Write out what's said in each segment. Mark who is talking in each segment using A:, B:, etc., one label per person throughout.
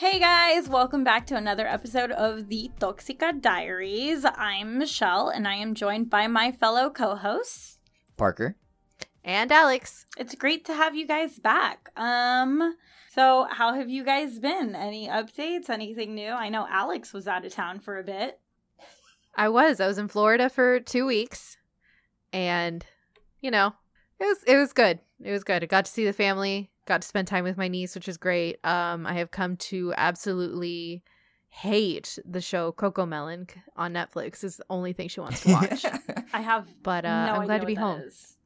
A: Hey guys, welcome back to another episode of the Toxica Diaries. I'm Michelle and I am joined by my fellow co hosts.
B: Parker.
C: And Alex.
A: It's great to have you guys back. Um, so how have you guys been? Any updates? Anything new? I know Alex was out of town for a bit.
C: I was. I was in Florida for two weeks. And, you know, it was it was good. It was good. I got to see the family, got to spend time with my niece, which is great. Um, I have come to absolutely hate the show CoComelon on Netflix. Is the only thing she wants to watch.
A: I have
C: But, uh,
A: no
C: I'm glad to be home.
A: is.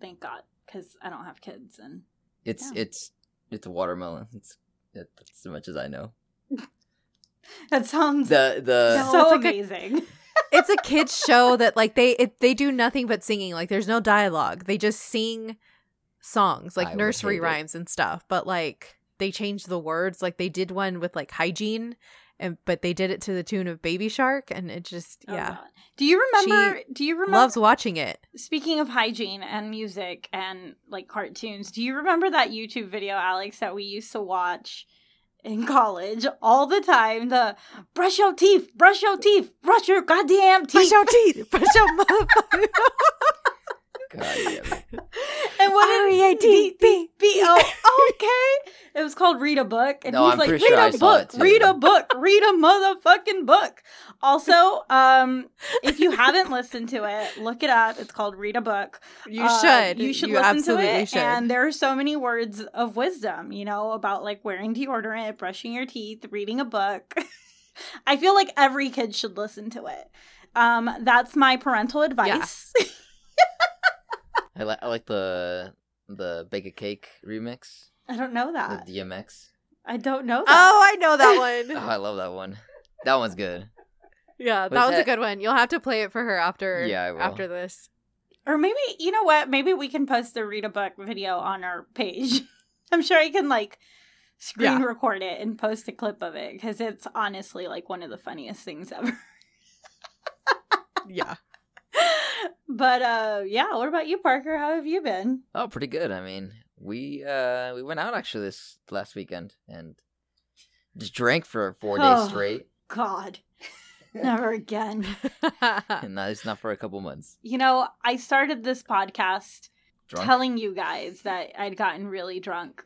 A: Thank God, because I don't have kids and
B: It's
A: Yeah.
B: it's it's a watermelon. It's it, that's as much as I know.
A: that sounds
B: The the
C: No.
A: so
C: it's like a-
A: amazing.
C: It's a kids show that like they it, they do nothing but singing. Like there's no dialogue. They just sing songs like
B: would
C: nursery
B: hate it.
C: rhymes and stuff. But like they changed the words. Like they did one with like hygiene, and but they did it to the tune of Baby Shark, and it just
A: Oh,
C: yeah
A: God. Do you remember? do you remember?
C: loves watching it.
A: Speaking of hygiene and music and like cartoons, do you remember that YouTube video, Alex, that we used to watch in college all the time? The brush your teeth, brush your teeth, brush your goddamn teeth.
C: Brush your teeth. Brush your motherfucker.
B: God damn it.
A: and what did
C: R-E-A-D-B.
A: B O okay? It was called Read a Book, and
B: No,
A: he's
B: I'm
A: like,
B: pretty
A: read
B: sure
A: a
B: saw
A: book,
B: it too.
A: read a book, read a motherfucking book. Also, um, if you haven't listened to it, look it up. It's called Read a Book.
C: You
A: Uh,
C: should.
A: You should listen
C: absolutely
A: to it.
C: should.
A: And there are so many words of wisdom, you know, about like wearing deodorant, brushing your teeth, reading a book. I feel like every kid should listen to it. Um, that's my parental advice.
B: I like I like the the bake a cake remix.
A: I don't know that.
B: The
A: that.
B: DMX.
A: I don't know that.
C: oh, I know that
B: Oh,
C: one.
B: I love that one. That one's good.
C: yeah,
B: Was
C: that was a good one. You'll have to play it for her after.
B: Yeah, I will.
C: After this.
A: Or maybe you know what? Maybe we can post the read a book video on our page. I'm sure I can like screen
C: Yeah.
A: record it and post a clip of it because it's honestly like one of the funniest things ever.
C: Yeah.
A: but uh yeah, what about you, Parker? How have you been?
B: Oh, pretty good. I mean, we uh we went out actually this last weekend and just drank for four days straight.
A: God. Never again.
B: And that is not for a couple months.
A: You know, I started this podcast
B: Drunk.
A: telling you guys that I'd gotten really drunk,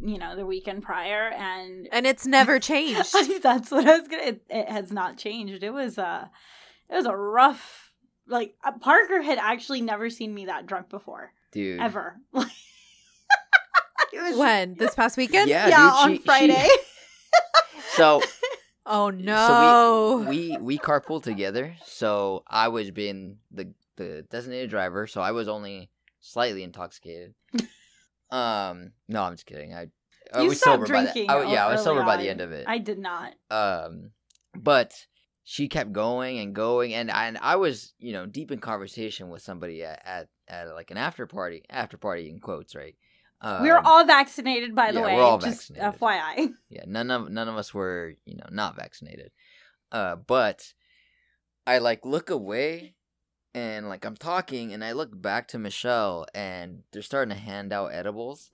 A: you know, the weekend prior and
C: and it's never changed.
A: That's what I was gonna. It, it has not changed. It was uh it was a rough. Like uh, Parker had actually never seen me that drunk before,
B: Dude.
A: ever. it was
C: when this past weekend?
B: Yeah,
A: yeah,
B: dude,
A: on
B: she- she-
A: Friday.
B: So
C: Oh no.
B: we we carpooled together. So I was being the the designated driver, so I was only slightly intoxicated. um, no, I'm just kidding. I I
A: You
B: was
A: stopped
B: sober by the, I, yeah, I was
A: early
B: sober by the end of it.
A: I did not.
B: um, but she kept going and going, and I, and I was you know deep in conversation with somebody at at, at like an after party, after party in quotes, right? Um,
A: we were all vaccinated, by the
B: yeah,
A: way.
B: we're all
A: just
B: vaccinated.
A: FYI.
B: yeah none of none of us were you know not vaccinated uh but i like look away and like i'm talking and i look back to michelle and they're starting to hand out edibles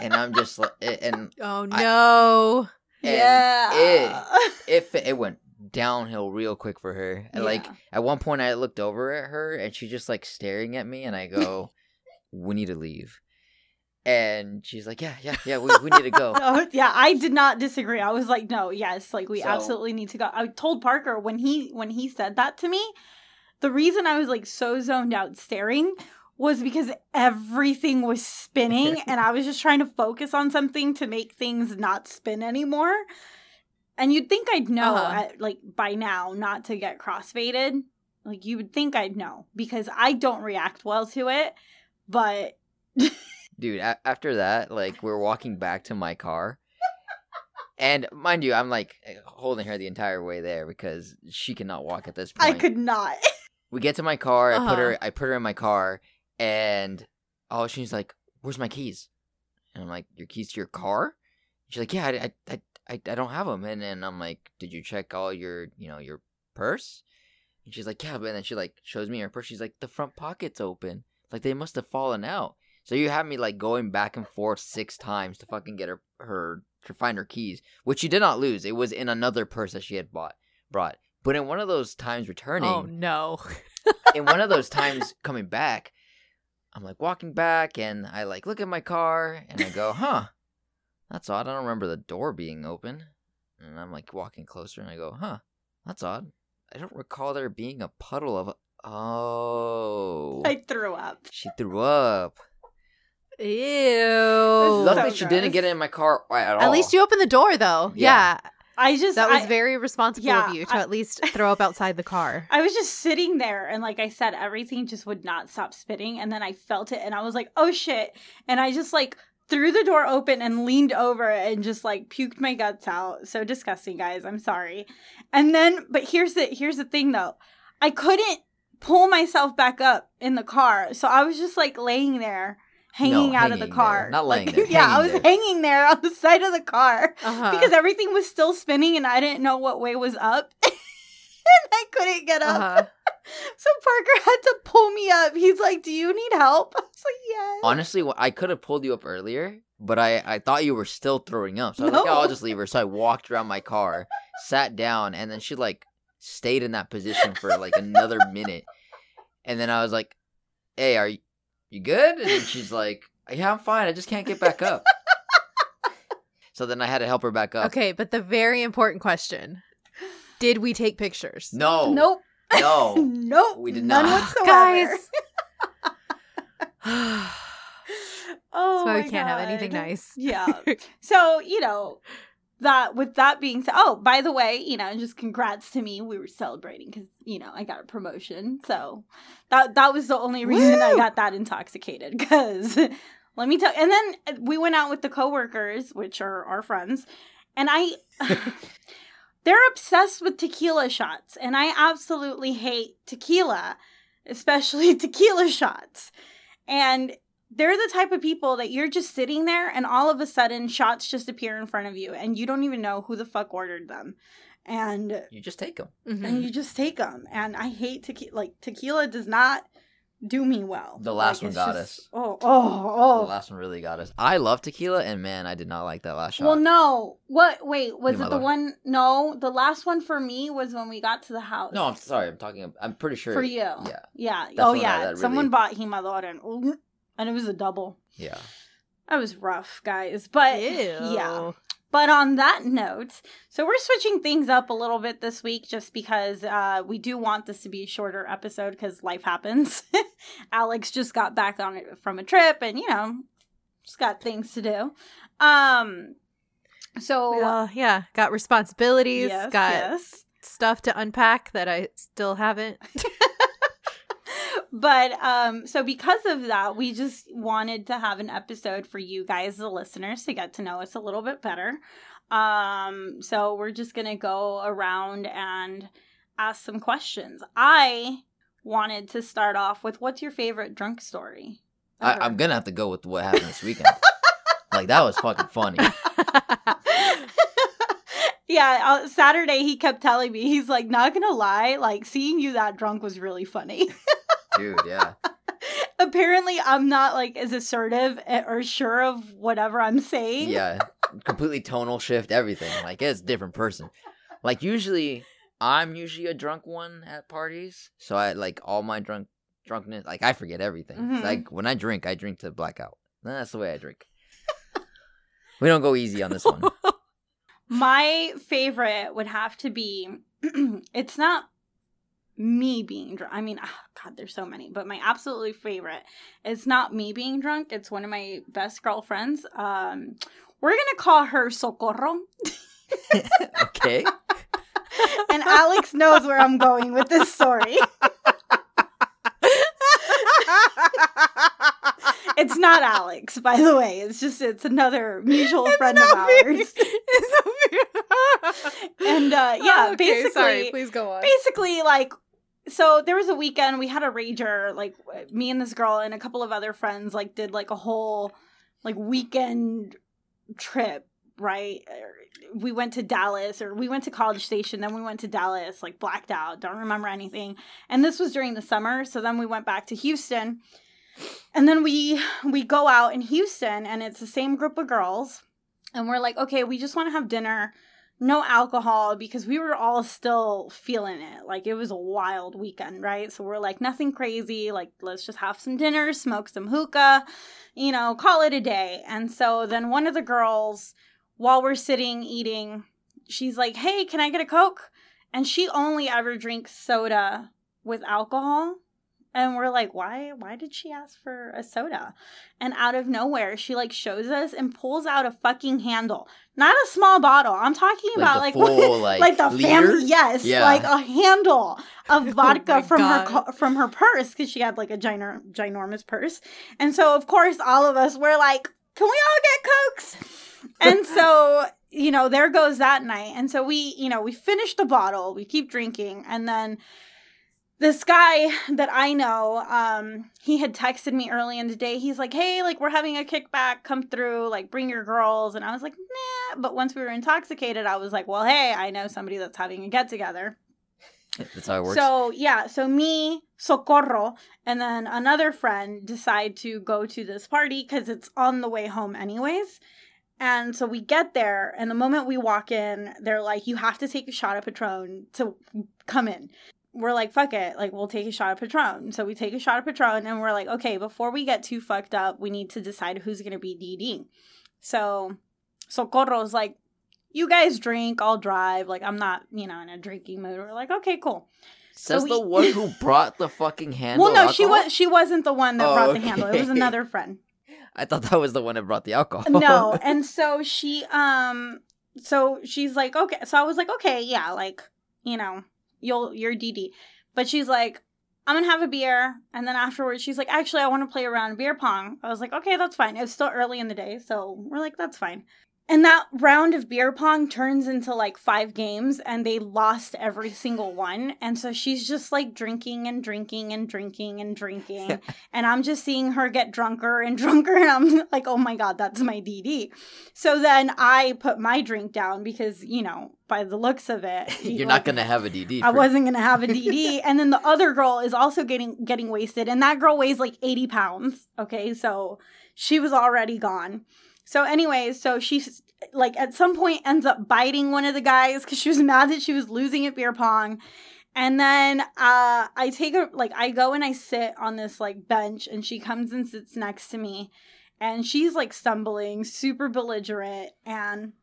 B: and i'm just like and
C: oh no.
B: And
A: yeah.
B: it it went downhill real quick for her And, like at one point i looked over at her and she's just like staring at me and i go we need to leave and she's like yeah yeah yeah we, we need to go
A: Oh, yeah, I did not disagree. I was like, no, yes, like we
B: So-
A: absolutely need to go. I told Parker when he when he said that to me, the reason I was like so zoned out staring was because everything was spinning and I was just trying to focus on something to make things not spin anymore. And you'd think I'd know
C: Uh-huh.
A: at, like by now not to get crossfaded. Like you would think I'd know because I don't react well to it, but
B: dude a- after that like we're walking back to my car and mind you i'm like holding her the entire way there because she cannot walk at this point
A: I could not.
B: we get to my car i put her
C: Uh-huh.
B: i put her in my car and oh she's like where's my keys and i'm like your keys to your car she's like yeah i i i, I, I don't have them and then i'm like did you check all your you know your purse And she's like, yeah, but then she like shows me her purse. She's like, the front pocket's open. Like they must have fallen out. So you have me like going back and forth six times to fucking get her her to find her keys, which she did not lose. It was in another purse that she had bought brought. But in one of those times oh, returning,
C: Oh no.
B: in one of those times coming back, I'm like walking back and I like look at my car and I go, huh, that's odd. I don't remember the door being open. And I'm like walking closer and I go, huh, that's odd. I don't recall there being a puddle of. Oh.
A: I threw up.
B: She threw up.
C: Ew.
A: So
B: Luckily, she didn't get in my car at all.
C: At least you opened the door though.
B: Yeah.
C: Yeah.
A: I just
C: That was
A: I-
C: very responsible
A: yeah,
C: of you to
A: I-
C: at least throw up outside the car.
A: I was just sitting there and like I said, everything just would not stop spitting. And then I felt it and I was like, oh shit. And I just like threw the door open and leaned over and just like puked my guts out. So disgusting, guys. I'm sorry. And then but here's the here's the thing though. I couldn't pull myself back up in the car. So I was just like laying there. Hanging out of the car.
B: there. Not
A: Like,
B: laying there,
A: Yeah, I was
B: there.
A: hanging there on the side of the car
C: Uh-huh.
A: because everything was still spinning and I didn't know what way was up. and I couldn't get up.
C: uh-huh.
A: So Parker had to pull me up. He's like, "Do you need help?" I was like, "Yes."
B: Honestly, I could have pulled you up earlier, but I, I thought you were still throwing up. So I was like,
A: No.
B: oh, I'll just leave her. So I walked around my car, sat down, and then she like stayed in that position for like another minute. And then I was like, hey, are you, you good? And she's like, yeah, I'm fine. I just can't get back up. so then I had to help her back up.
C: Okay, but the very important question. Did we take pictures?
B: No.
A: Nope.
B: No.
A: nope.
B: We did
A: None
B: not.
A: whatsoever.
C: Guys.
A: Oh,
C: That's why
A: my
C: we can't have anything nice.
A: Yeah. So you know that. With that being said, oh, by the way, you know, just congrats to me. We were celebrating because you know I got a promotion. So that that was the only reason I got that intoxicated. Because let me tell. And then uh, we went out with the coworkers, which are our friends, and I. They're obsessed with tequila shots, and I absolutely hate tequila, especially tequila shots. And they're the type of people that you're just sitting there and all of a sudden shots just appear in front of you and you don't even know who the fuck ordered them. And
B: You just take them.
C: Mhm.
A: and you just take them. And I hate tequila. Like tequila does not do me well.
B: The last
A: Like,
B: one got
A: just-
B: us.
A: Oh, oh, oh.
B: The last one really got us. I love tequila, and man, I did not like that last shot.
A: Well, no. What? Wait, was
B: Leave my
A: it the
B: alone.
A: one? No, the last one for me was when we got to the house.
B: No, I'm sorry. I'm talking. I'm pretty sure.
A: for you.
B: Yeah.
A: Yeah.
B: That's
A: oh
B: when I-
A: yeah.
B: that
A: Someone
B: really-
A: bought Jimador and and it was a double.
B: Yeah.
A: That was rough, guys. But
C: Ew.
A: yeah. But on that note, so we're switching things up a little bit this week just because uh, we do want this to be a shorter episode because life happens. Alex just got back on it from a trip and, you know, just got things to do. Um, so,
C: Well, yeah, got responsibilities,
A: yes,
C: got
A: yes.
C: stuff to unpack that I still haven't.
A: but um so because of that we just wanted to have an episode for you guys the listeners to get to know us a little bit better um so we're just gonna go around and ask some questions i wanted to start off with what's your favorite drunk story
B: I? I'm gonna have to go with what happened this weekend. like that was fucking funny.
A: yeah uh, saturday he kept telling me he's like not gonna lie like seeing you that drunk was really funny
B: Dude, yeah.
A: apparently i'm not like as assertive eh, or sure of whatever i'm saying
B: Yeah. Completely tonal shift, everything. Like it's a different person. Like usually I'm usually a drunk one at parties. So I like all my drunk drunkenness like I forget everything.
A: Mhm.
B: Like when I drink, I drink to blackout. That's the way I drink. we don't go easy on this one.
A: My favorite would have to be it's not me being drunk. I mean, ah, God, there's so many, but my absolutely favorite is not me being drunk. It's one of my best girlfriends. Um, we're gonna call her Socorro,
B: okay.
A: and Alex knows where I'm going with this story. It's not Alex, by the way. It's just it's another mutual friend of ours. And uh, yeah,
C: Oh, okay,
A: basically,
C: sorry, please go on.
A: basically like so there was a weekend we had a rager like me and this girl and a couple of other friends like did like a whole like weekend trip right? Er, we went to Dallas or we went to College Station, then we went to Dallas, like blacked out, don't remember anything. And this was during the summer, so then we went back to Houston. And then we we go out in Houston and it's the same group of girls and we're like, "Okay, we just want to have dinner." No alcohol because we were all still feeling it. Like it was a wild weekend, right? So we're like, nothing crazy. Like, let's just have some dinner, smoke some hookah, you know, call it a day. And so then one of the girls, while we're sitting eating, she's like, Hey, can I get a Coke? And she only ever drinks soda with alcohol. And we're like, why why did she ask for a soda? And out of nowhere, she like shows us and pulls out a fucking handle. Not a small bottle. I'm talking
B: Like
A: about like
B: full, like,
A: like the family yes,
B: Yeah.
A: like a handle of oh vodka
C: my
A: from her
C: God.
A: co- from her purse cuz she had like a giner- ginormous purse. And so of course all of us were like, "Can we all get cokes?" and so you know there goes that night. And so we you know we finish the bottle we keep drinking and then this guy that i know um he had texted me early in the day. He's like hey like we're having a kickback. Come through like bring your girls. And i was like nah. But once we were intoxicated i was like well hey i know somebody that's having a get together
B: That's how it works.
A: so yeah, so me, Socorro, and then another friend decide to go to this party because it's on the way home anyways. And so we get there, and the moment we walk in, they're like, "You have to take a shot of Patron to come in." We're like, "Fuck it!" Like we'll take a shot of Patron. So we take a shot of Patron, and we're like, "Okay, before we get too fucked up, we need to decide who's gonna be DD." So Socorro's like, "You guys drink, I'll drive." Like I'm not, you know, in a drinking mood. We're like, "Okay, cool."
B: Says
A: so
B: the
A: we-
B: one who brought the fucking handle.
A: well, no,
B: of
A: she
B: alcohol?
A: was she wasn't the one that
B: Oh,
A: brought the handle. It was another friend.
B: I thought that was the one that brought the alcohol.
A: No, and so she um so she's like, "Okay." So I was like, "Okay, yeah, like, you know, you'll you're DD." But she's like, "I'm going to have a beer." And then afterwards she's like, "Actually, I want to play around beer pong." I was like, "Okay, that's fine." It was still early in the day, so we're like, "That's fine." And that round of beer pong turns into like five games, and they lost every single one. And so she's just like drinking and drinking and drinking and drinking. and I'm just seeing her get drunker and drunker. And I'm like, oh my God, that's my DD. So then I put my drink down because, you know, by the looks of it,
B: You're
A: like,
B: not gonna have a DD.
A: I wasn't gonna have a DD, and then the other girl is also getting getting wasted, and that girl weighs like eighty pounds. Okay, so she was already gone. So, anyways, so she's like at some point ends up biting one of the guys because she was mad that she was losing at beer pong. And then uh, I take her like I go and I sit on this like bench, and she comes and sits next to me, and she's like stumbling, super belligerent, and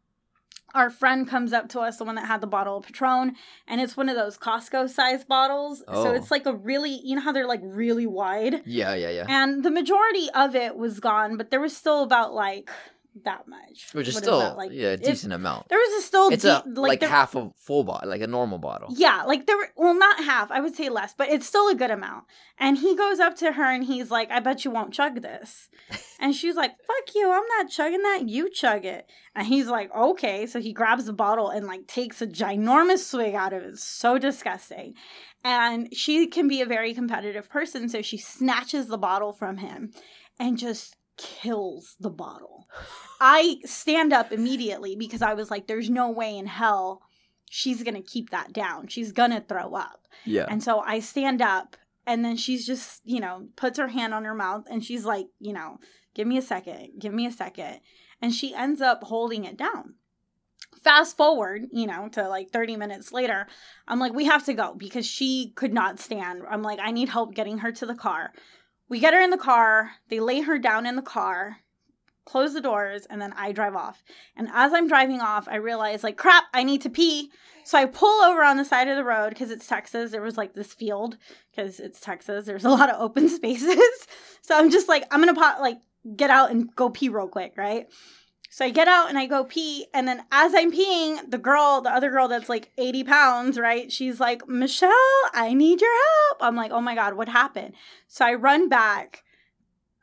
A: our friend comes up to us, the one that had the bottle of Patron, and it's one of those Costco sized bottles. So
B: Oh.
A: it's like a really, you know how they're like really wide?
B: Yeah, yeah, yeah.
A: And the majority of it was gone, but there was still about like that much.
B: Which is
A: What
B: still
A: that,
B: yeah, a
A: it-
B: decent amount.
A: There was a still
B: It's
A: de-
B: a like,
A: there-
B: half a full bottle, like a normal bottle.
A: yeah, like there were, well, not half, I would say less, but it's still a good amount. And he goes up to her and he's like, I bet you won't chug this. And she's like, fuck you, I'm not chugging that, you chug it. And he's like, okay. So he grabs the bottle and like takes a ginormous swig out of it. It's so disgusting. And she can be a very competitive person. So she snatches the bottle from him and just kills the bottle. I stand up immediately because I was like, there's no way in hell she's going to keep that down. She's going to throw up.
B: Yeah.
A: And so I stand up and then she's just, you know, puts her hand on her mouth and she's like, you know, give me a second, give me a second. And she ends up holding it down. Fast forward, you know, to like 30 minutes later, I'm like, we have to go because she could not stand. I'm like, I need help getting her to the car. We get her in the car, they lay her down in the car, close the doors, and then I drive off. And as I'm driving off, I realize, like, crap, I need to pee. So I pull over on the side of the road because it's Texas. There was like this field because it's Texas. There's a lot of open spaces. so I'm just like, I'm going to pop, like, get out and go pee real quick, right? So I get out and I go pee. And then as I'm peeing, the girl, the other girl that's like 80 pounds, right? She's like, Michelle, I need your help. I'm like, oh my God, what happened? So I run back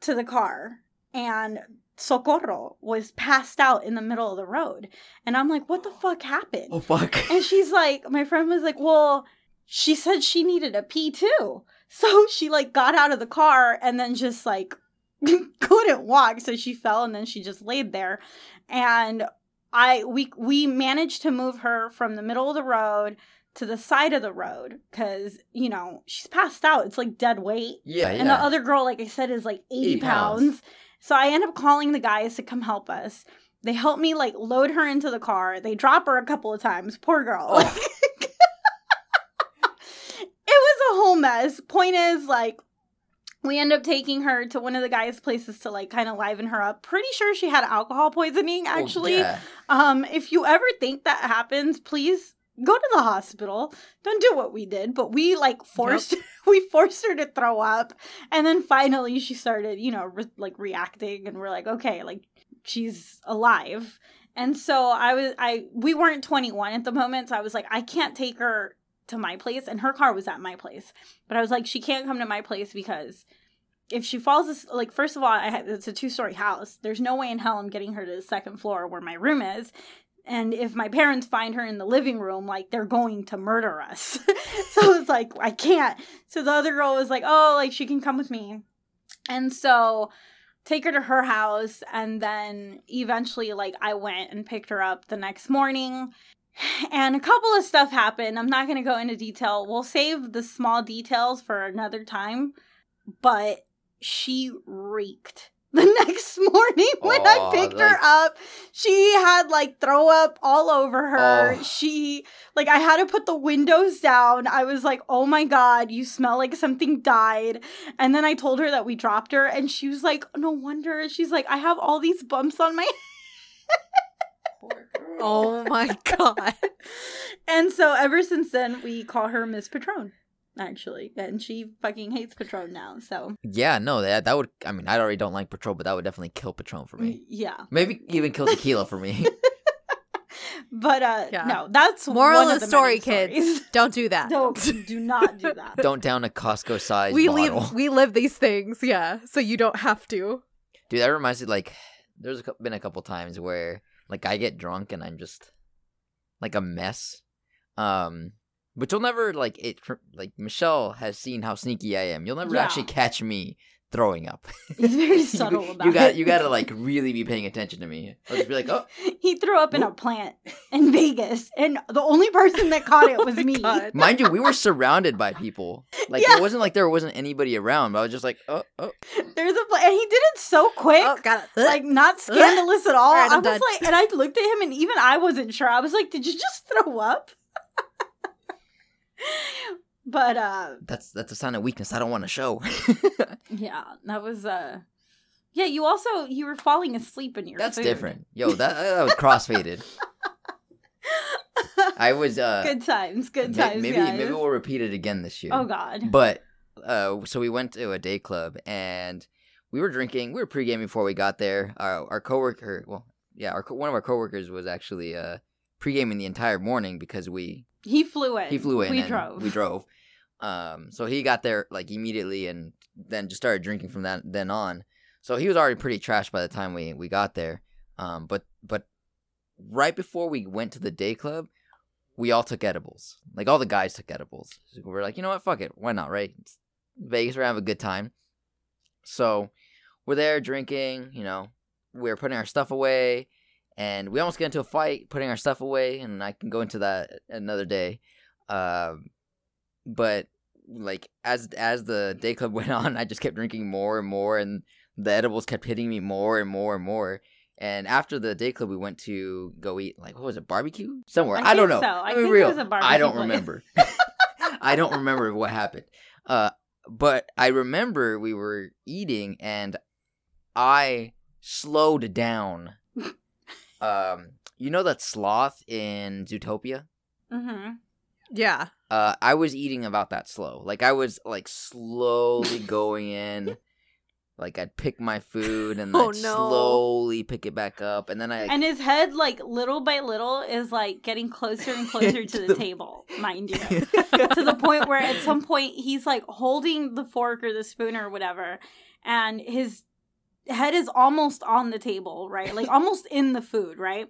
A: to the car and Socorro was passed out in the middle of the road. And I'm like, what the fuck happened?
B: oh fuck.
A: And she's like, my friend was like, well, she said she needed a pee too. So she like got out of the car and then just like couldn't walk. So she fell and then she just laid there. And I we we managed to move her from the middle of the road to the side of the road because you know she's passed out. It's like dead weight.
B: Yeah,
A: And the other girl, like I said, is like 80,
B: 80 pounds.
A: pounds. So I end up calling the guys to come help us. They help me like load her into the car. They drop her a couple of times. Poor girl.
B: Oh.
A: it was a whole mess. Point is, like, we end up taking her to one of the guys' places to like kind of liven her up. Pretty sure she had alcohol poisoning,
B: Well,
A: actually.
B: yeah.
A: Um, if you ever think that happens, please go to the hospital. Don't do what we did, but we like forced we forced her to throw up, and then finally she started, you know, re- like reacting, and we're like, okay, like she's alive. And so I was I we weren't 21 at the moment, so I was like, I can't take her to my place, and her car was at my place, but I was like, she can't come to my place because. If she falls, like first of all, it's a two-story house. There's no way in hell I'm getting her to the second floor where my room is. And if my parents find her in the living room like they're going to murder us. So it's like i can't. So the other girl was like oh like she can come with me. And so take her to her house and then eventually like i went and picked her up the next morning and a couple of stuff happened i'm not going to go into detail we'll save the small details for another time but she reeked the next morning when I picked
B: like-
A: her up. She had like throw up all over her.
B: Oh.
A: She like I had to put the windows down. I was like, "Oh my god, you smell like something died." And then I told her that we dropped her and she was like, "No wonder." She's like, "I have all these bumps on my
C: Oh my god.
A: And so ever since then we call her Miss Patron. Actually, and she fucking hates Patron now. So
B: Yeah, no, that that would. I mean, I already don't like Patron, but that would definitely kill Patron for me.
A: yeah,
B: Maybe even kill tequila for me.
A: but uh,
C: Yeah.
A: no, that's
C: Moral
A: one
C: of
A: of
C: the
A: the
C: story,
A: many
C: kids. Don't do that.
A: Don't do not do that.
B: don't down a Costco size
C: we
B: bottle.
C: live we live these things, yeah. So you don't have to.
B: Dude, that reminds me. Like, there's been a couple times where like I get drunk and I'm just like a mess. Um, but you'll never like it. Like Michelle has seen how sneaky I am. You'll never
A: Yeah.
B: actually catch me throwing up.
A: He's very
B: You-
A: subtle about
B: you got
A: it.
B: you got to like really be paying attention to me. I'll just be like, oh,
A: He threw up in a plant in Vegas, and the only person that caught it
C: Oh
A: was
C: my
A: me.
C: God.
B: mind you, we were surrounded by people. Like
A: Yeah.
B: it wasn't like there wasn't anybody around. But I was just like, oh, oh.
A: There's a pla- and he did it so quick.
C: Oh, got it.
A: like not scandalous at all.
C: All right,
A: I was
C: done.
A: like, and I looked at him, and even I wasn't sure. I was like, "Did you just throw up?" But uh,
B: That's that's a sign of weakness. I don't want to show.
A: yeah, that was uh, yeah. You also you were falling asleep in your.
B: That's
A: food.
B: different. Yo, that that was crossfaded. I was uh
A: good times, good times,
B: maybe
A: guys.
B: maybe we'll repeat it again this year.
A: oh God.
B: But uh so we went to a day club and we were drinking. We were pre-gaming before we got there. Our our coworker, well, yeah, our one of our coworkers was actually uh pre-gaming the entire morning because we
A: He flew in.
B: he flew in
A: We drove.
B: we drove. Um so he got there like immediately and then just started drinking from that then on. So he was already pretty trashed by the time we we got there. Um but but right before we went to the day club, we all took edibles. Like all the guys took edibles. So we're like, you know what, fuck it, why not, right? It's Vegas, we're gonna have a good time. So we're there drinking, you know, we're putting our stuff away, and we almost get into a fight putting our stuff away, and I can go into that another day. Um, but like as as the day club went on, I just kept drinking more and more, and the edibles kept hitting me more and more and more. And after the day club, we went to go eat like what was it, barbecue somewhere?
A: I
B: I, don't know.
A: so. I think it
B: real.
A: was a
B: I don't
A: place.
B: remember. I don't remember what happened. Uh, but I remember we were eating and I slowed down. um, you know that sloth in Zootopia?
A: Mm-hmm.
C: Yeah.
B: Uh, I was eating about that slow. Like I was like slowly going in. Like I'd pick my food and
C: Oh,
B: I'd
C: no.
B: slowly pick it back up, and then I
A: And his head, like little by little, is like getting closer and closer to
B: To
A: the,
B: the-
A: table, mind you. to the point where at some point he's like holding the fork or the spoon or whatever, and his head is almost on the table, right? Like almost in the food, right?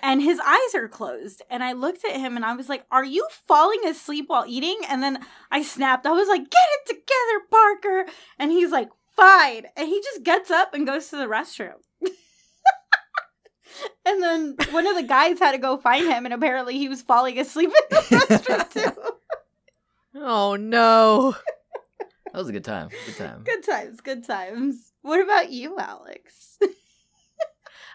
A: And his eyes are closed. And I looked at him and I was like, Are you falling asleep while eating? And then I snapped. I was like, Get it together, Parker. And he's like, Fine. And he just gets up and goes to the restroom. And then one of the guys had to go find him, and apparently he was falling asleep in the restroom too.
C: Oh no.
B: That was a good time. Good time.
A: Good times, good times. What about you, Alex?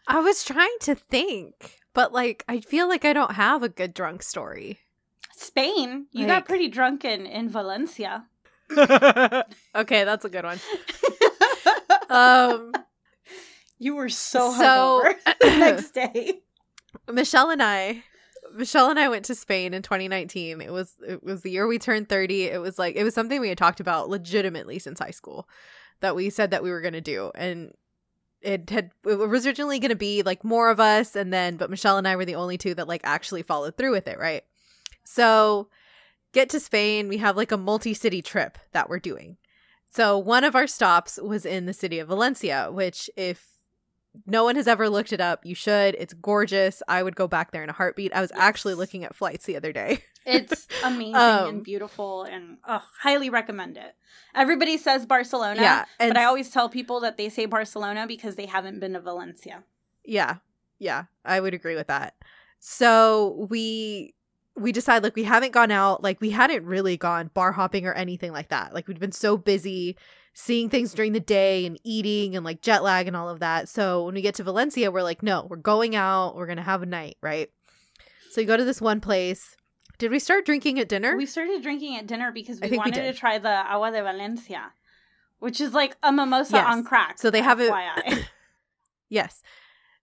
C: I was trying to think, but like I feel like I don't have a good drunk story.
A: Spain. You
C: Like-
A: got pretty drunk in, in Valencia.
C: okay, that's a good one. Um
A: you were so,
C: So-
A: hungover the next day.
C: Michelle and I Michelle and I went to Spain in 2019. It was it was the year we turned 30. It was like it was something we had talked about legitimately since high school that we said that we were going to do and it had it was originally going to be like more of us and then but Michelle and I were the only two that like actually followed through with it, right? So get to Spain, we have like a multi-city trip that we're doing. So one of our stops was in the city of Valencia, which if no one has ever looked it up. You should. It's gorgeous. I would go back there in a heartbeat. I was actually looking at flights the other day.
A: It's amazing
C: Um,
A: and beautiful, and ugh, highly recommend it. Everybody says Barcelona,
C: yeah, and
A: but I always tell people that they say Barcelona because they haven't been to Valencia.
C: yeah, yeah, I would agree with that. So we we decide like we haven't gone out, like we hadn't really gone bar hopping or anything like that. Like we'd been so busy seeing things during the day and eating and like jet lag and all of that. So when we get to Valencia, we're like, no, we're going out. We're gonna have a night, right? So you go to this one place. Did we start drinking at dinner?
A: We started drinking at dinner because we
C: think we
A: wanted to try the agua de Valencia, which is like a mimosa
C: Yes.
A: on crack.
C: So they have it. Yes.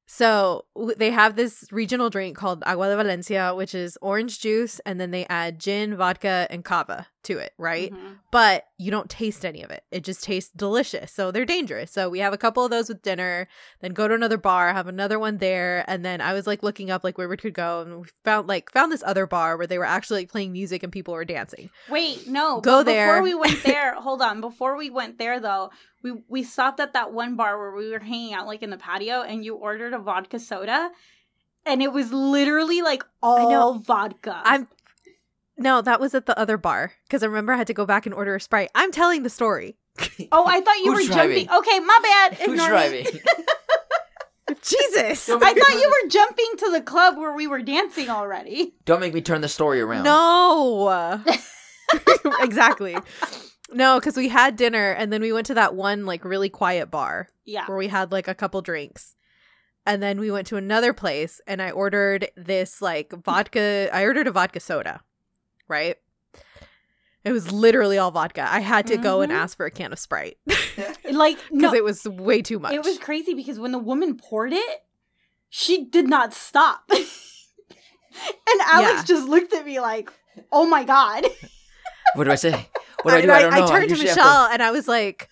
C: So w- they have this regional drink called Agua de Valencia, which is orange juice, and then they add gin, vodka, and cava to it, right?
A: Mhm.
C: But you don't taste any of it. It just tastes delicious. So they're dangerous. So we have a couple of those with dinner, then go to another bar, have another one there, and then I was like looking up like where we could go, and we found like found this other bar where they were actually like playing music and people were dancing.
A: Wait, no.
C: Go there.
A: Before we went there, hold on. Before we went there, though, we we stopped at that one bar where we were hanging out, like in the patio, and you ordered a vodka soda, and it was literally like all
C: know.
A: vodka.
C: I'm no, that was at the other bar because I remember I had to go back and order a sprite. I'm telling the story.
A: oh, I thought you
B: Who's
A: were
B: driving?
A: jumping. Okay, my bad.
B: Who's
A: Ignore
B: driving?
C: Jesus.
B: Don't
A: I
B: make me
A: thought
B: turn
A: you
B: the-
A: were jumping to the club where we were dancing already.
B: Don't make me turn the story around.
C: No. exactly. No, because we had dinner and then we went to that one like really quiet bar
A: Yeah.
C: where we had like a couple drinks. And then we went to another place and I ordered this like vodka. I ordered a vodka soda, right? It was literally all vodka. I had to go and
A: Mhm.
C: ask for a can of Sprite
A: Like
C: because
A: no,
C: it was way too much.
A: It was crazy because when the woman poured it, she did not stop. and Alex
C: Yeah.
A: just looked at me like, "Oh my god."
B: What do I say? What do I
C: I,
B: do? I don't know.
C: turned to
B: usually have
C: Michelle and I was like,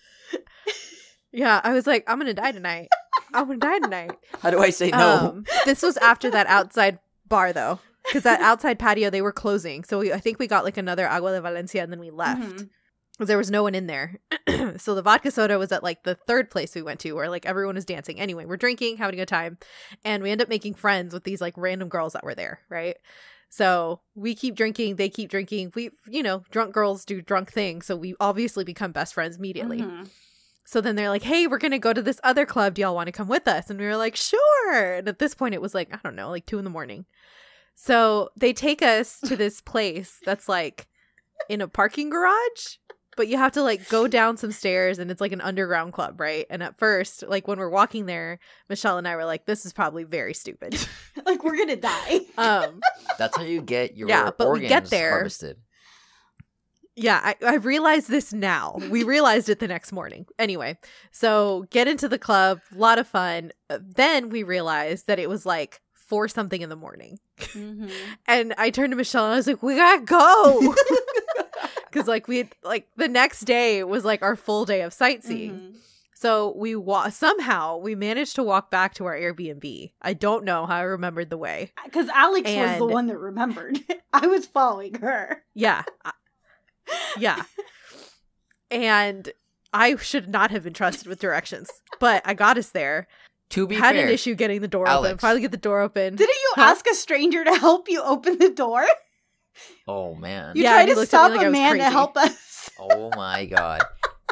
C: "Yeah, I was like, I'm gonna die tonight. I'm gonna die tonight."
B: How do I say no?
C: Um, this was after that outside bar though, because that outside patio they were closing. So we, I think we got like another agua de Valencia and then we left.
A: Mhm.
C: 'Cause There was no one in there. so the vodka soda was at like the third place we went to where like everyone was dancing. Anyway, we're drinking, having a good time, and we end up making friends with these like random girls that were there, right? So we keep drinking, they keep drinking. We, you know, drunk girls do drunk things. So we obviously become best friends immediately.
A: Mhm.
C: So then they're like, hey, we're going to go to this other club. Do y'all want to come with us? And we were like, sure. And at this point, it was like, I don't know, like two in the morning. So they take us to this place that's like in a parking garage, but you have to like go down some stairs and it's like an underground club, right? And at first, like when we're walking there, Michelle and I were like, this is probably very stupid.
A: Like we're gonna die.
C: um,
B: That's how you get your
C: Yeah, but we
B: organs
C: get there.
B: harvested.
C: Yeah, I, I realized this now. We realized it the next morning. Anyway, so get into the club, a lot of fun. Uh, Then we realized that it was like four something in the morning.
A: Mhm.
C: And I turned to Michelle and I was like, we gotta go. Cause like we had, like the next day was like our full day of sightseeing.
A: Mhm.
C: So we wa- somehow we managed to walk back to our Airbnb. I don't know how I remembered the way.
A: Because Alex was the one that remembered. I was following her.
C: Yeah. Yeah. And I should not have been trusted with directions, but I got us there.
B: To be
C: Had
B: fair,
C: an issue getting the door open. Finally get the door open.
A: Didn't you
C: Huh?
A: ask a stranger to help you open the door?
B: oh man,
A: You
C: Yeah,
A: tried to
C: looked at me
A: stop
C: like I
A: a
C: was
A: man to help us.
B: oh my god.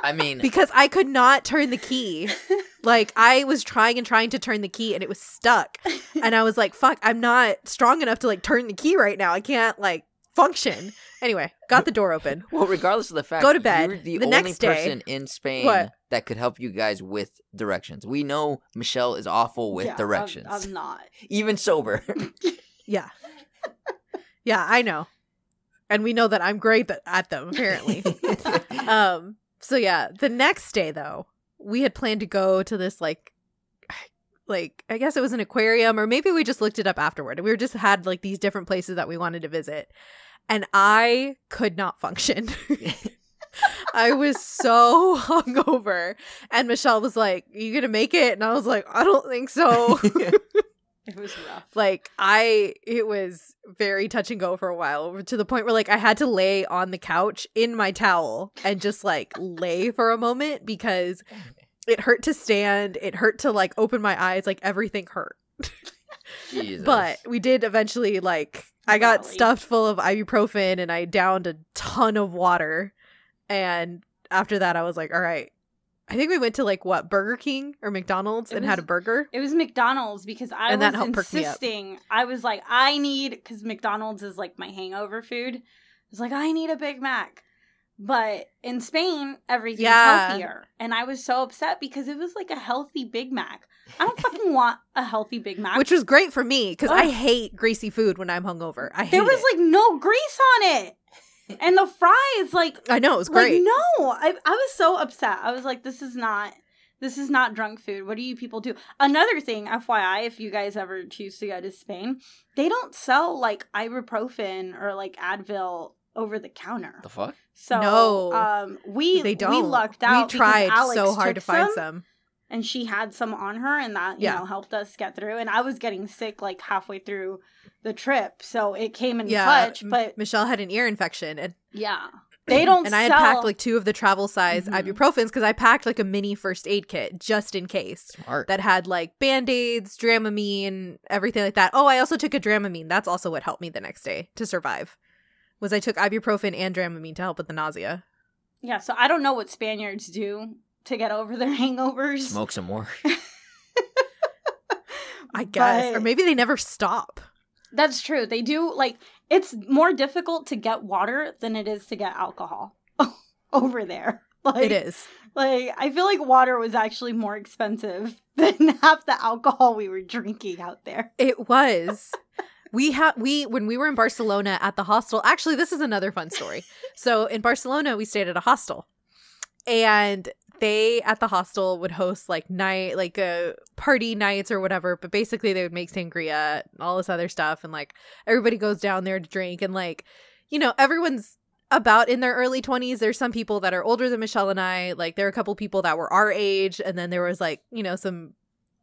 B: I mean,
C: because I could not turn the key. Like I was trying and trying to turn the key and it was stuck. And I was like, fuck, I'm not strong enough to like turn the key right now. I can't like function. Anyway, got the door open.
B: Well, regardless of the fact,
C: Go to bed.
B: You're the,
C: The
B: only
C: next day-
B: person in Spain
C: What?
B: That could help you guys with directions. We know Michelle is awful with
A: Yeah, I'm-
B: directions,
A: I'm, not.
B: even sober.
C: Yeah. Yeah, I know. And we know that I'm great at them, apparently. um, so yeah, the next day though, we had planned to go to this like like I guess it was an aquarium or maybe we just looked it up afterward. We were just had like these different places that we wanted to visit. And I could not function. I was so hungover. And Michelle was like, You gonna make it? And I was like, I don't think so.
A: It was rough.
C: like I it was very touch and go for a while to the point where like I had to lay on the couch in my towel and just like lay for a moment because it hurt to stand, it hurt to like open my eyes, like everything hurt.
B: Jesus.
C: But we did eventually like I got
A: Rally.
C: stuffed full of ibuprofen and I downed a ton of water and after that I was like, all right. I think we went to like what Burger King or McDonald's
A: It
C: and had a burger.
A: It was McDonald's because I
C: And
A: was insisting. I was like, I need because McDonald's is like my hangover food. I was like, I need a Big Mac. But in Spain, everything's
C: Yeah.
A: healthier. And I was so upset because it was like a healthy Big Mac. I don't fucking want a healthy Big Mac.
C: which was great for me because I hate greasy food when I'm hungover. I hate
A: there was
C: it.
A: like no grease on it. And the fries, like
C: I know it was great.
A: Like, no, I, I was so upset. I was like, this is not this is not drunk food. What do you people do? Another thing, FYI, if you guys ever choose to go to Spain, they don't sell like ibuprofen or like Advil over the counter.
B: the fuck?
A: So
C: No.
A: um we
C: they don't.
A: we lucked out.
C: We tried
A: Alex
C: so hard to find
A: some,
C: some.
A: And she had some on her and that you
C: Yeah.
A: know helped us get through and i was getting sick like halfway through the trip so it came in
C: Yeah,
A: clutch
C: M-
A: but
C: Michelle had an ear infection, and
A: yeah they don't
C: and I had packed like two of the travel size
A: Mhm.
C: ibuprofens because I packed like a mini first aid kit just in case
B: Smart.
C: that had like band aids, Dramamine, everything like that. Oh, I also took a Dramamine. That's also what helped me the next day to survive. Was I took ibuprofen and Dramamine to help with the nausea.
A: yeah so i don't know what spaniards do to get over their hangovers
B: Smoke some more.
C: I guess, or maybe they never stop.
A: that's true they do like it's more difficult to get water than it is to get alcohol over there like
C: it is.
A: like i feel like water was actually more expensive than half the alcohol we were drinking out there
C: It was. we had we when we were in Barcelona at the hostel. Actually, this is another fun story. So in Barcelona, we stayed at a hostel, and they at the hostel would host like night like uh, party nights or whatever. But basically, they would make sangria, all this other stuff, and like everybody goes down there to drink, and like you know everyone's about in their early 20s there's some people that are older than michelle and i like there are a couple people that were our age and then there was like you know some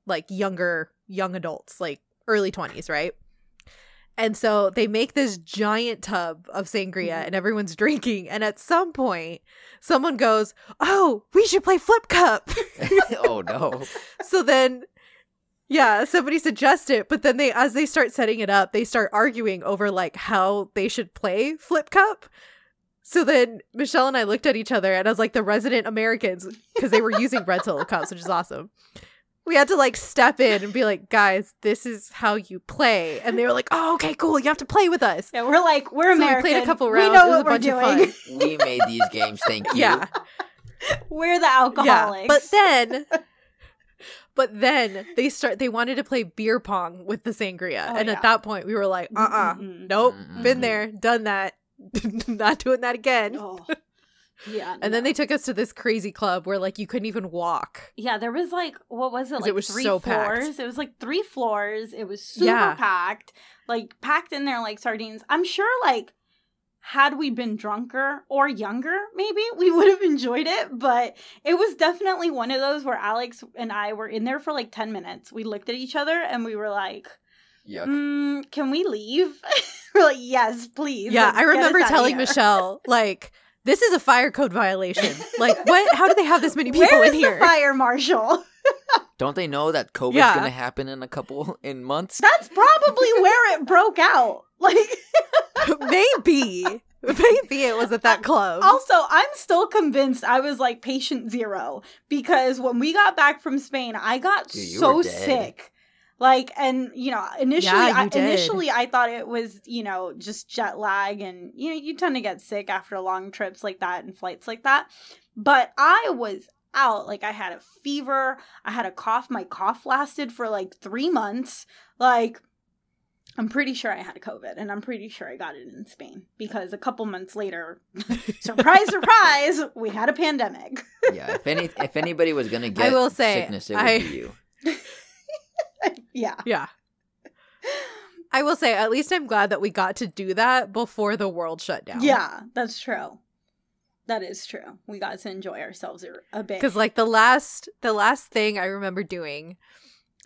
C: like younger young adults like early 20s right and so they make this giant tub of sangria
A: Mhm.
C: and everyone's drinking and at some point someone goes oh we should play flip cup
B: oh no.
C: so then yeah somebody suggests it but then they as they start setting it up they start arguing over like how they should play flip cup so then michelle and i looked at each other and as like the resident americans because they were using red rental cups which is awesome we had to like step in and be like guys this is how you play and they were like oh okay cool you have to play with us
A: Yeah, we're like we're
C: So we
A: American.
C: played a couple
A: We
C: rounds.
A: know what
C: a
A: we're
C: bunch of
A: doing.
C: fun.
B: We made these games, thank you.
C: yeah
A: We're the alcoholics.
C: Yeah, but then, but then they start. They wanted to play beer pong with the sangria,
A: Oh,
C: and
A: yeah.
C: at that point, we were like, "Uh, uh
A: Mm-mm.
C: nope,
B: Mm-mm.
C: been there, done that, not doing that again."
A: Oh. Yeah.
C: And then they took us to this crazy club where like you couldn't even walk.
A: Yeah, there was like what was it Like
C: it was
A: three
C: so packed.
A: floors. It was like three floors. It was super
C: Yeah.
A: packed. Like packed in there like sardines. I'm sure like had we been drunker or younger, maybe we would have enjoyed it, but it was definitely one of those where Alex and I were in there for like 10 minutes. We looked at each other and we were like,
B: Yuck.
A: mm, can we leave? we're like, yes, please.
C: Yeah,
A: Like,
C: I remember telling. Michelle like. This is a fire code violation. Like, what? How do they have this many people
A: Where
C: in here?
A: the fire marshal?
B: Don't they know that COVID's
C: Yeah.
B: gonna happen in a couple in months?
A: That's probably where it broke out. Like
C: maybe, Maybe it was at that uh, club.
A: Also, I'm still convinced I was like patient zero because when we got back from Spain, I got
B: Dude,
A: so sick. Like, and you know, initially,
C: Yeah, you
A: I,
C: did.
A: initially I thought it was you know just jet lag, and you know you tend to get sick after long trips like that and flights like that. But I was out. Like, I had a fever. I had a cough. My cough lasted for like three months. Like. I'm pretty sure I had COVID, and I'm pretty sure I got it in Spain because a couple months later, surprise, surprise, we had a pandemic.
B: Yeah, if any if anybody was gonna get I
C: will say,
B: sickness, it would
C: I-
B: be you.
A: yeah.
C: yeah. I will say, at least I'm glad that we got to do that before the world shut down.
A: Yeah, that's true. That is true. We got to enjoy ourselves a- bit.
C: because like the last the last thing i remember doing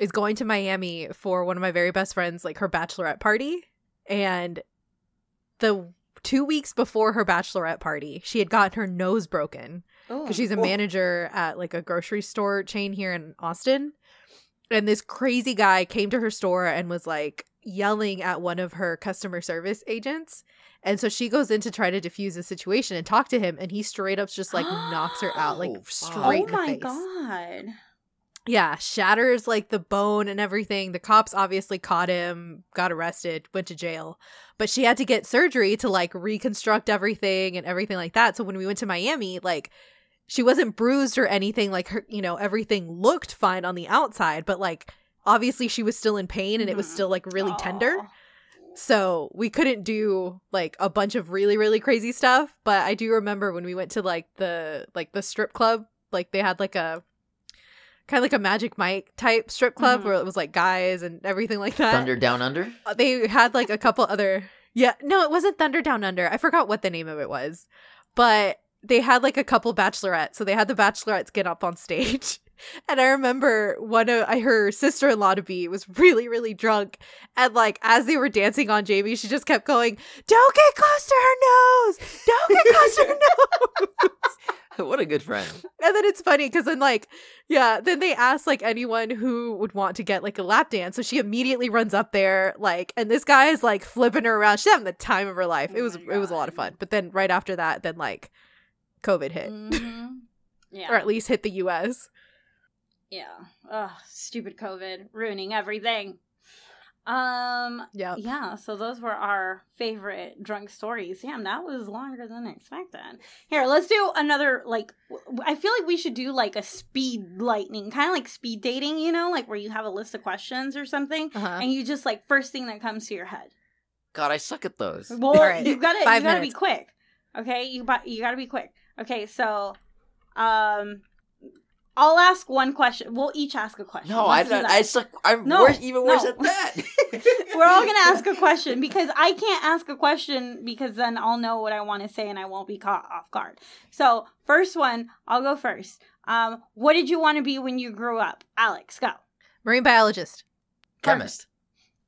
C: is going to miami for one of my very best friends like her bachelorette party and the two weeks before her bachelorette party she had gotten her nose broken because oh, she's a oh. manager at like a grocery store chain here in austin and this crazy guy came to her store and was like yelling at one of her customer service agents and so she goes in to try to diffuse the situation and talk to him and he straight up just like knocks her out like
B: Oh, fuck.
C: straight
A: Oh
C: in the
A: my
C: face
A: god.
C: yeah, shatters like the bone and everything. The cops obviously caught him, got arrested, went to jail. But she had to get surgery to like reconstruct everything and everything like that. So when we went to Miami, like she wasn't bruised or anything. Like her, you know, everything looked fine on the outside, but like obviously she was still in pain and it was
A: Mhm.
C: still like really tender. So we couldn't do like a bunch of really really crazy stuff, but I do remember when we went to like the like the strip club, like they had like a kind of like a Magic Mike type strip club
A: Mhm.
C: where it was like guys and everything like that.
B: Thunder down under.
C: Uh, They had like a couple other Yeah, no, it wasn't Thunder Down Under. I forgot what the name of it was. But they had like a couple bachelorettes. So they had the bachelorettes get up on stage. And I remember one of her sister in law to be was really, really drunk. And like as they were dancing on Jamie, she just kept going, Don't get close to her nose! Don't get close to her nose!
B: what a good friend.
C: And then it's funny because then like yeah, then they asked like anyone who would want to get like a lap dance. So she immediately runs up there, like, and this guy is like flipping her around. She's having the time of her life. Oh it
A: Oh
C: was
A: my
C: it was a lot of fun. But then right after that, then like COVID hit.
A: Mhm. Yeah.
C: Or at least hit the US.
A: Yeah. Ugh, stupid COVID ruining everything. Um
C: Yeah.
A: yeah, so those were our favorite drunk stories. Damn, that was longer than expected. Here, let's do another like w- I feel like we should do like a speed lightning, kind of like speed dating, you know, like where you have a list of questions or something
C: Uh-huh.
A: and you just like first thing that comes to your head.
B: God, I suck at those.
A: Well,
C: All right.
A: you gotta
C: Five
A: you gotta be quick. Okay, you bu- you gotta be quick. Okay, so um, I'll ask one question. We'll each ask a question.
B: No, I
A: Let's do
B: don't.
A: that.
B: I suck. I'm
A: No,
B: worse, even worse
A: no.
B: at that.
A: We're all gonna ask a question because I can't ask a question because then I'll know what I want to say and I won't be caught off guard. So first one, I'll go first. Um, what did you want to be when you grew up, Alex? Go.
C: Marine biologist.
B: chemist.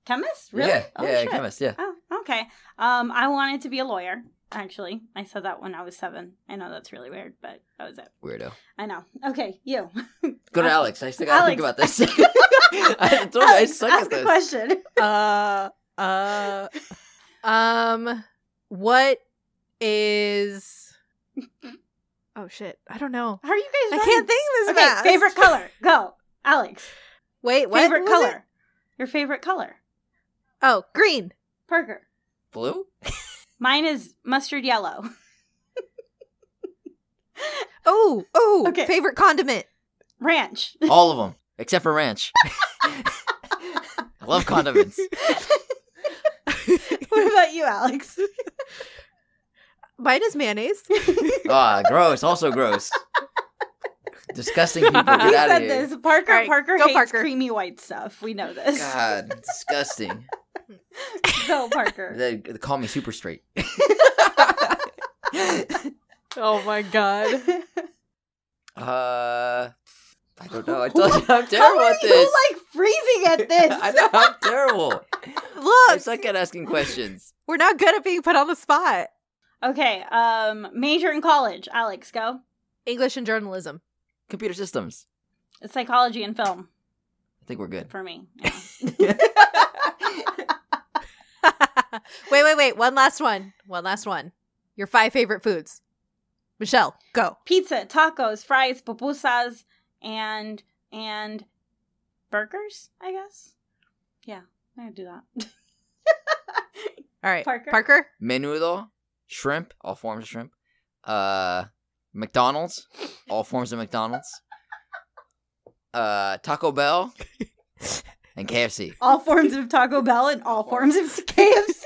A: Chemist? Really?
B: Yeah,
A: Oh,
B: yeah,
A: shit.
B: chemist. Yeah.
A: Oh, okay. Um, I wanted to be a lawyer. Actually, I said that when I was seven. I know that's really weird, but that was it.
B: Weirdo.
A: I know. Okay, you.
B: Go to
A: Ask-
B: Alex. I still gotta think about this. I told you I
A: Alex,
B: suck
A: ask
B: at
A: a question.
C: Uh uh um what is Oh shit. I don't know.
A: How are you guys?
C: I can't think this
A: Okay,
C: fast.
A: favorite color. Go, Alex.
C: Wait, what
A: favorite
C: was it?
A: color. Your favorite color.
C: Oh, green.
A: Parker.
B: Blue?
A: Mine is mustard yellow.
C: Oh, oh,
A: Okay.
C: favorite condiment.
A: Ranch.
B: All of them except for ranch. I love condiments.
A: what about you, Alex?
C: Mine is mayonnaise.
B: Ah, gross. Also gross. Disgusting people. Get
A: we
B: out
A: said
B: of here.
A: this. Parker.
C: All right,
A: Parker
C: go
A: hates
C: Parker.
A: creamy white stuff. We know this.
B: God, disgusting.
A: Go, Parker.
B: They, they call me super straight.
C: oh my god.
B: Uh, I don't know. I told you I'm terrible
A: How are
B: at
A: you like freezing at this?
B: I know I'm terrible. Look, I
C: Look,
B: suck at asking questions.
C: we're not good at being put on the spot.
A: Okay. Um, major in college. Alex, go.
C: English and journalism.
B: Computer systems.
A: Psychology and film
B: I think we're good.
A: for me. Yeah.
C: wait, wait, wait. One last one. One last one. Your five favorite foods. Michelle, go.
A: Pizza, tacos, fries, pupusas, and and burgers. I guess. Yeah, I could do that.
C: All right.
A: Parker?
C: Parker?
B: Menudo, shrimp, all forms of shrimp. Uh, McDonald's, all forms of McDonald's. Uh, Taco Bell, and KFC.
A: all forms of Taco Bell and all forms of KFC.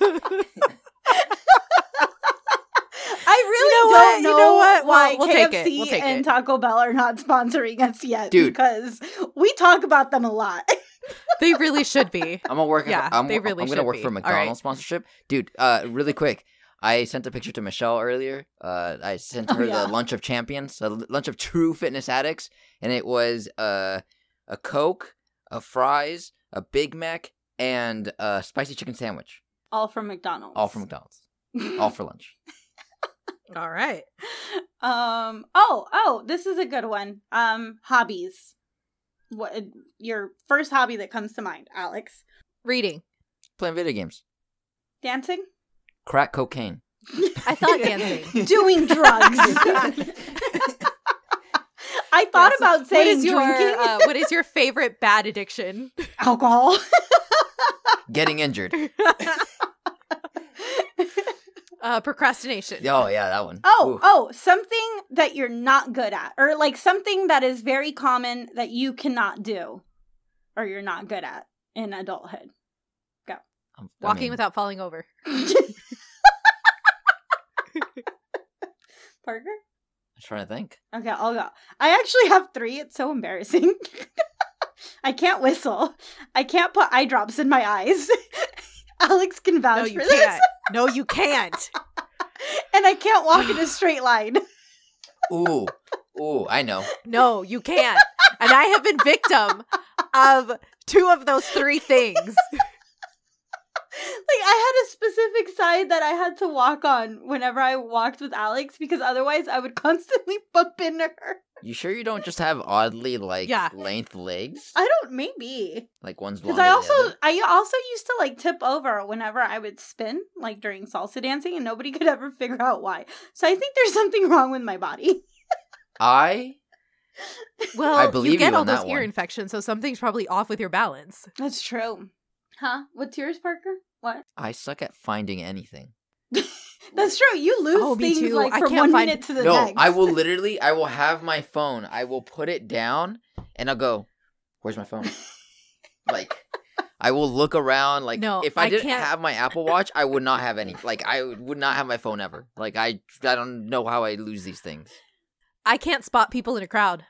A: I really
C: You know
A: don't
C: what? You
A: know,
C: know what?
A: why
C: Well, we'll
A: KFC
C: take it. We'll take
A: and
C: it.
A: Taco Bell are not sponsoring us yet,
B: Dude.
A: because we talk about them a lot.
C: they really should be.
B: I'm gonna work.
C: Yeah,
B: I'm,
C: they really
B: I'm gonna
C: should
B: work
C: be.
B: for
C: All right.
B: McDonald's sponsorship, dude. Uh, really quick. I sent a picture to Michelle earlier. Uh, I sent
A: Oh,
B: her
A: yeah.
B: the lunch of champions, a l- lunch of true fitness addicts, and it was uh, a Coke, a fries, a Big Mac, and a spicy chicken sandwich,
A: all from McDonald's.
B: all from McDonald's, all for lunch.
C: All right.
A: um. Oh. Oh. This is a good one. Um. Hobbies. What your first hobby that comes to mind, Alex?
C: Reading.
B: Playing video games,
A: Dancing.
B: Crack cocaine.
C: I thought dancing.
A: Doing drugs. I thought
C: Yes.
A: about saying
C: is your
A: drinking
C: uh, what is your favorite bad addiction?
A: alcohol.
B: Getting injured.
C: Uh, procrastination.
B: Oh yeah, that one.
A: Oh,
B: Ooh.
A: oh, something that you're not good at, or like something that is very common that you cannot do, or you're not good at in adulthood.
B: I'm- I
C: Walking
B: mean,
C: without falling over.
A: Parker?
B: I'm trying to think.
A: Okay, I'll go. I actually have three. It's so embarrassing. I can't whistle. I can't put eye drops in my eyes. Alex can
C: No,
A: vouch
C: you
A: for
C: can't. No, you can't.
A: And I can't walk in a straight line.
B: Ooh, ooh, I know.
C: No, you can't. And I have been victim of two of those three things.
A: Like I had a specific side that I had to walk on whenever I walked with Alex because otherwise I would constantly bump into her.
B: You sure you don't just have oddly like
C: Yeah.
B: length legs?
A: I don't maybe
B: Like one's
A: because
B: longer
A: I
B: than
A: also
B: the other?
A: I also used to like tip over whenever I would spin like during salsa dancing and nobody could ever figure out why. So I think there's something wrong with my body.
B: I
C: Well,
B: I believe
C: you get
B: you
C: all those ear
B: one.
C: infections, so something's probably off with your balance.
A: That's true. Huh? What's yours, Parker? What?
B: I suck at finding anything.
A: That's true. You lose
C: Oh,
A: things
C: too.
A: like
C: I
A: from
C: can't
A: one
C: find-
A: minute to the
B: no,
A: next.
B: I will literally I will have my phone. I will put it down and I'll go, "Where's my phone?" like I will look around like
C: No,
B: if I,
C: I
B: didn't
C: can't-
B: have my Apple Watch, I would not have any. Like I would not have my phone ever. Like I I don't know how I lose these things.
C: I can't spot people in a crowd.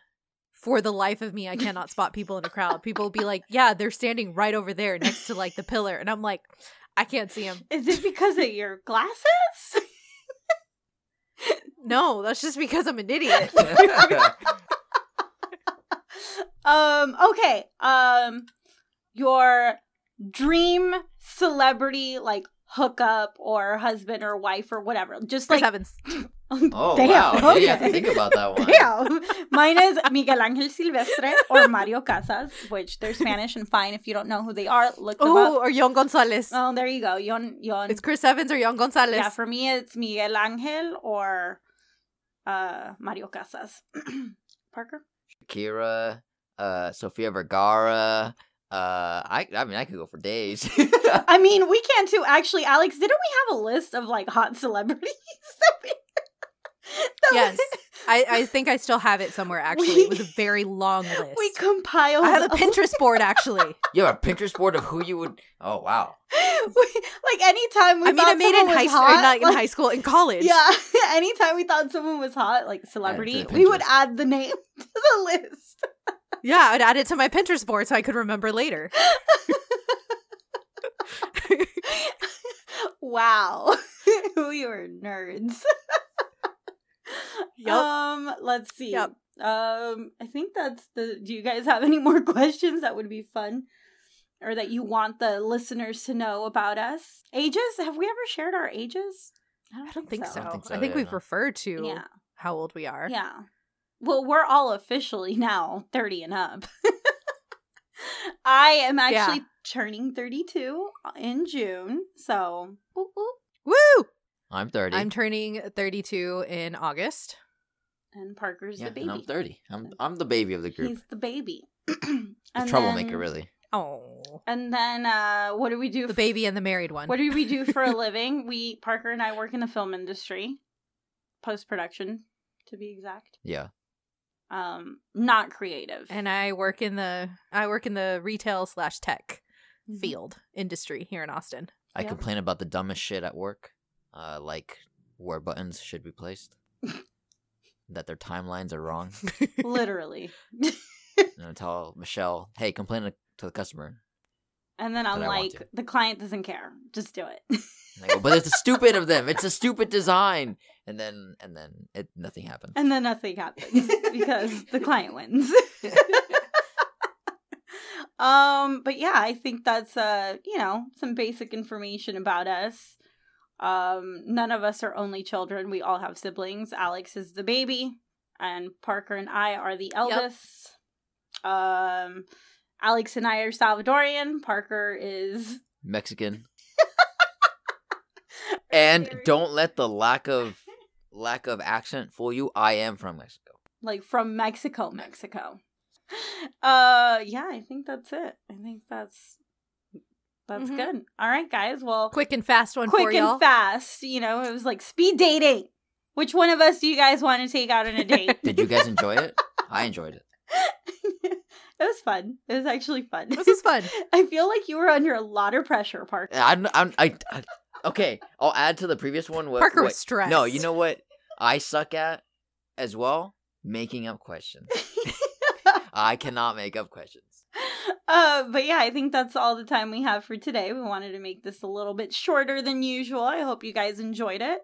C: For the life of me, I cannot spot people in a crowd. People will be like, "Yeah, they're standing right over there next to like the pillar," and I'm like, "I can't see them."
A: Is it because of your glasses?
C: No, that's just because I'm an idiot.
A: um. Okay. Um. Your dream celebrity, like hookup or husband or wife or whatever. Just
C: Chris
A: like
C: Evans.
B: oh
A: Damn,
B: wow. You have to think about that one.
A: Damn. Mine is Miguel Angel Silvestre or Mario Casas, which they're Spanish and fine. If you don't know who they are, look them
C: Oh,
A: up.
C: or Yon Gonzalez.
A: Oh, there you go. Yon, yon.
C: It's Chris Evans or Yon Gonzalez.
A: yeah, for me, it's Miguel Angel or uh, Mario Casas. Parker?
B: Shakira, uh, Sofia Vergara. Uh, I I mean I could go for days.
A: I mean, we can too. Actually, Alex, didn't we have a list of like hot celebrities? that we- that we-
C: Yes. I, I think I still have it somewhere, actually. it was a very long list.
A: We compiled.
C: I have a. Pinterest board, actually.
B: you have a Pinterest board of who you would. Oh wow.
A: We- like anytime we
C: I mean,
A: thought
C: I made it in high school, not in
A: like-
C: high school, in college.
A: Yeah, anytime we thought someone was hot, like celebrity, we would add the name to the list.
C: Yeah, I'd add it to my Pinterest board so I could remember later.
A: wow, we were nerds.
C: Yup.
A: Um, let's see.
C: Yep.
A: Um, I think that's the. Do you guys have any more questions that would be fun, or that you want the listeners to know about us? Ages? Have we ever shared our ages?
C: I don't think so.
B: I don't think so,
C: I think
B: yeah,
C: we've
B: no.
C: referred to
A: Yeah.
C: how old we are.
A: Yeah. Well, we're all officially now 30 and up. I am actually turning 32 in June. So, whoop, whoop.
C: Woo!
B: I'm 30.
C: I'm turning 32 in August.
A: And Parker's
B: yeah,
A: the
B: and I'm
A: baby.
B: 30. I'm I'm the baby of the group.
A: He's the baby.
B: the
A: And
B: troublemaker,
A: then-
B: really.
C: Oh,
A: And then uh what do we do?
C: the
A: f-
C: baby and the married one.
A: What do we do for a living? We Parker and I work in the film industry, post production, to be exact.
B: Yeah.
A: Um, not creative.
C: and I work in the I work in the retail slash tech
A: Mhm.
C: field industry here in Austin.
B: I
A: Yep.
B: complain about the dumbest shit at work, uh, like where buttons should be placed, that their timelines are wrong.
A: literally.
B: and I tell Michelle, "Hey, complain to, the customer."
A: And then I'm
B: But I want
A: like, the client doesn't care. Just do it.
B: Go, "But it's stupid of them. It's a stupid design." And then and then it nothing happens.
A: and then nothing happens because the client wins. um, but yeah, I think that's uh, you know, some basic information about us. Um, none of us are only children. We all have siblings. Alex is the baby, and Parker and I are the eldest. Um, Alex and I are Salvadorian. Parker is
B: Mexican. and
A: Very-
B: don't let the lack of lack of accent fool you. I am from Mexico.
A: like from Mexico, Mexico. Uh yeah, I think that's it. I think that's that's
C: Mhm.
A: good. All right, guys. Well,
C: Quick and fast one
A: quick
C: for
A: and
C: y'all.
A: fast. You know, it was like speed dating. Which one of us do you guys want to take out on a date?
B: Did you guys enjoy it? I enjoyed it.
A: it was fun. It was actually fun.
C: this was fun.
A: I feel like you were under a lot of pressure, Parker.
B: I'm, I'm, I, I, okay, I'll add to the previous one. What,
C: Parker
B: what-
C: was stressed.
B: No, you know what I suck at as well? Making up questions. I cannot make up questions.
A: uh, but yeah, I think that's all the time we have for today. We wanted to make this a little bit shorter than usual. I hope you guys enjoyed it.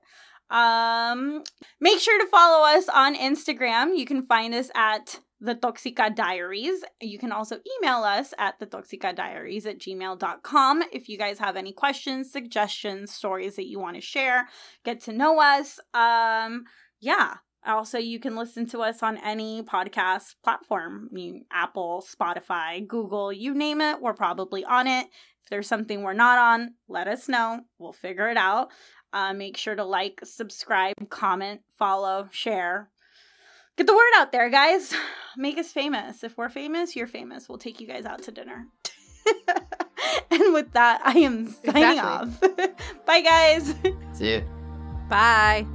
A: Um, make sure to follow us on Instagram. You can find us at the Toxica Diaries. You can also email us at the Toxica Diaries at gmail.com if you guys have any questions, suggestions, stories that you want to share, get to know us. Um, yeah. Also, you can listen to us on any podcast platform you, Apple, Spotify, Google, you name it. We're probably on it. If there's something we're not on, let us know. We'll figure it out. Uh, make sure to like, subscribe, comment, follow, share. Get the word out there, guys. Make us famous. If we're famous, you're famous. We'll take you guys out to dinner. and with that, I am signing
C: Exactly.
A: off. Bye, guys.
B: See you.
C: Bye.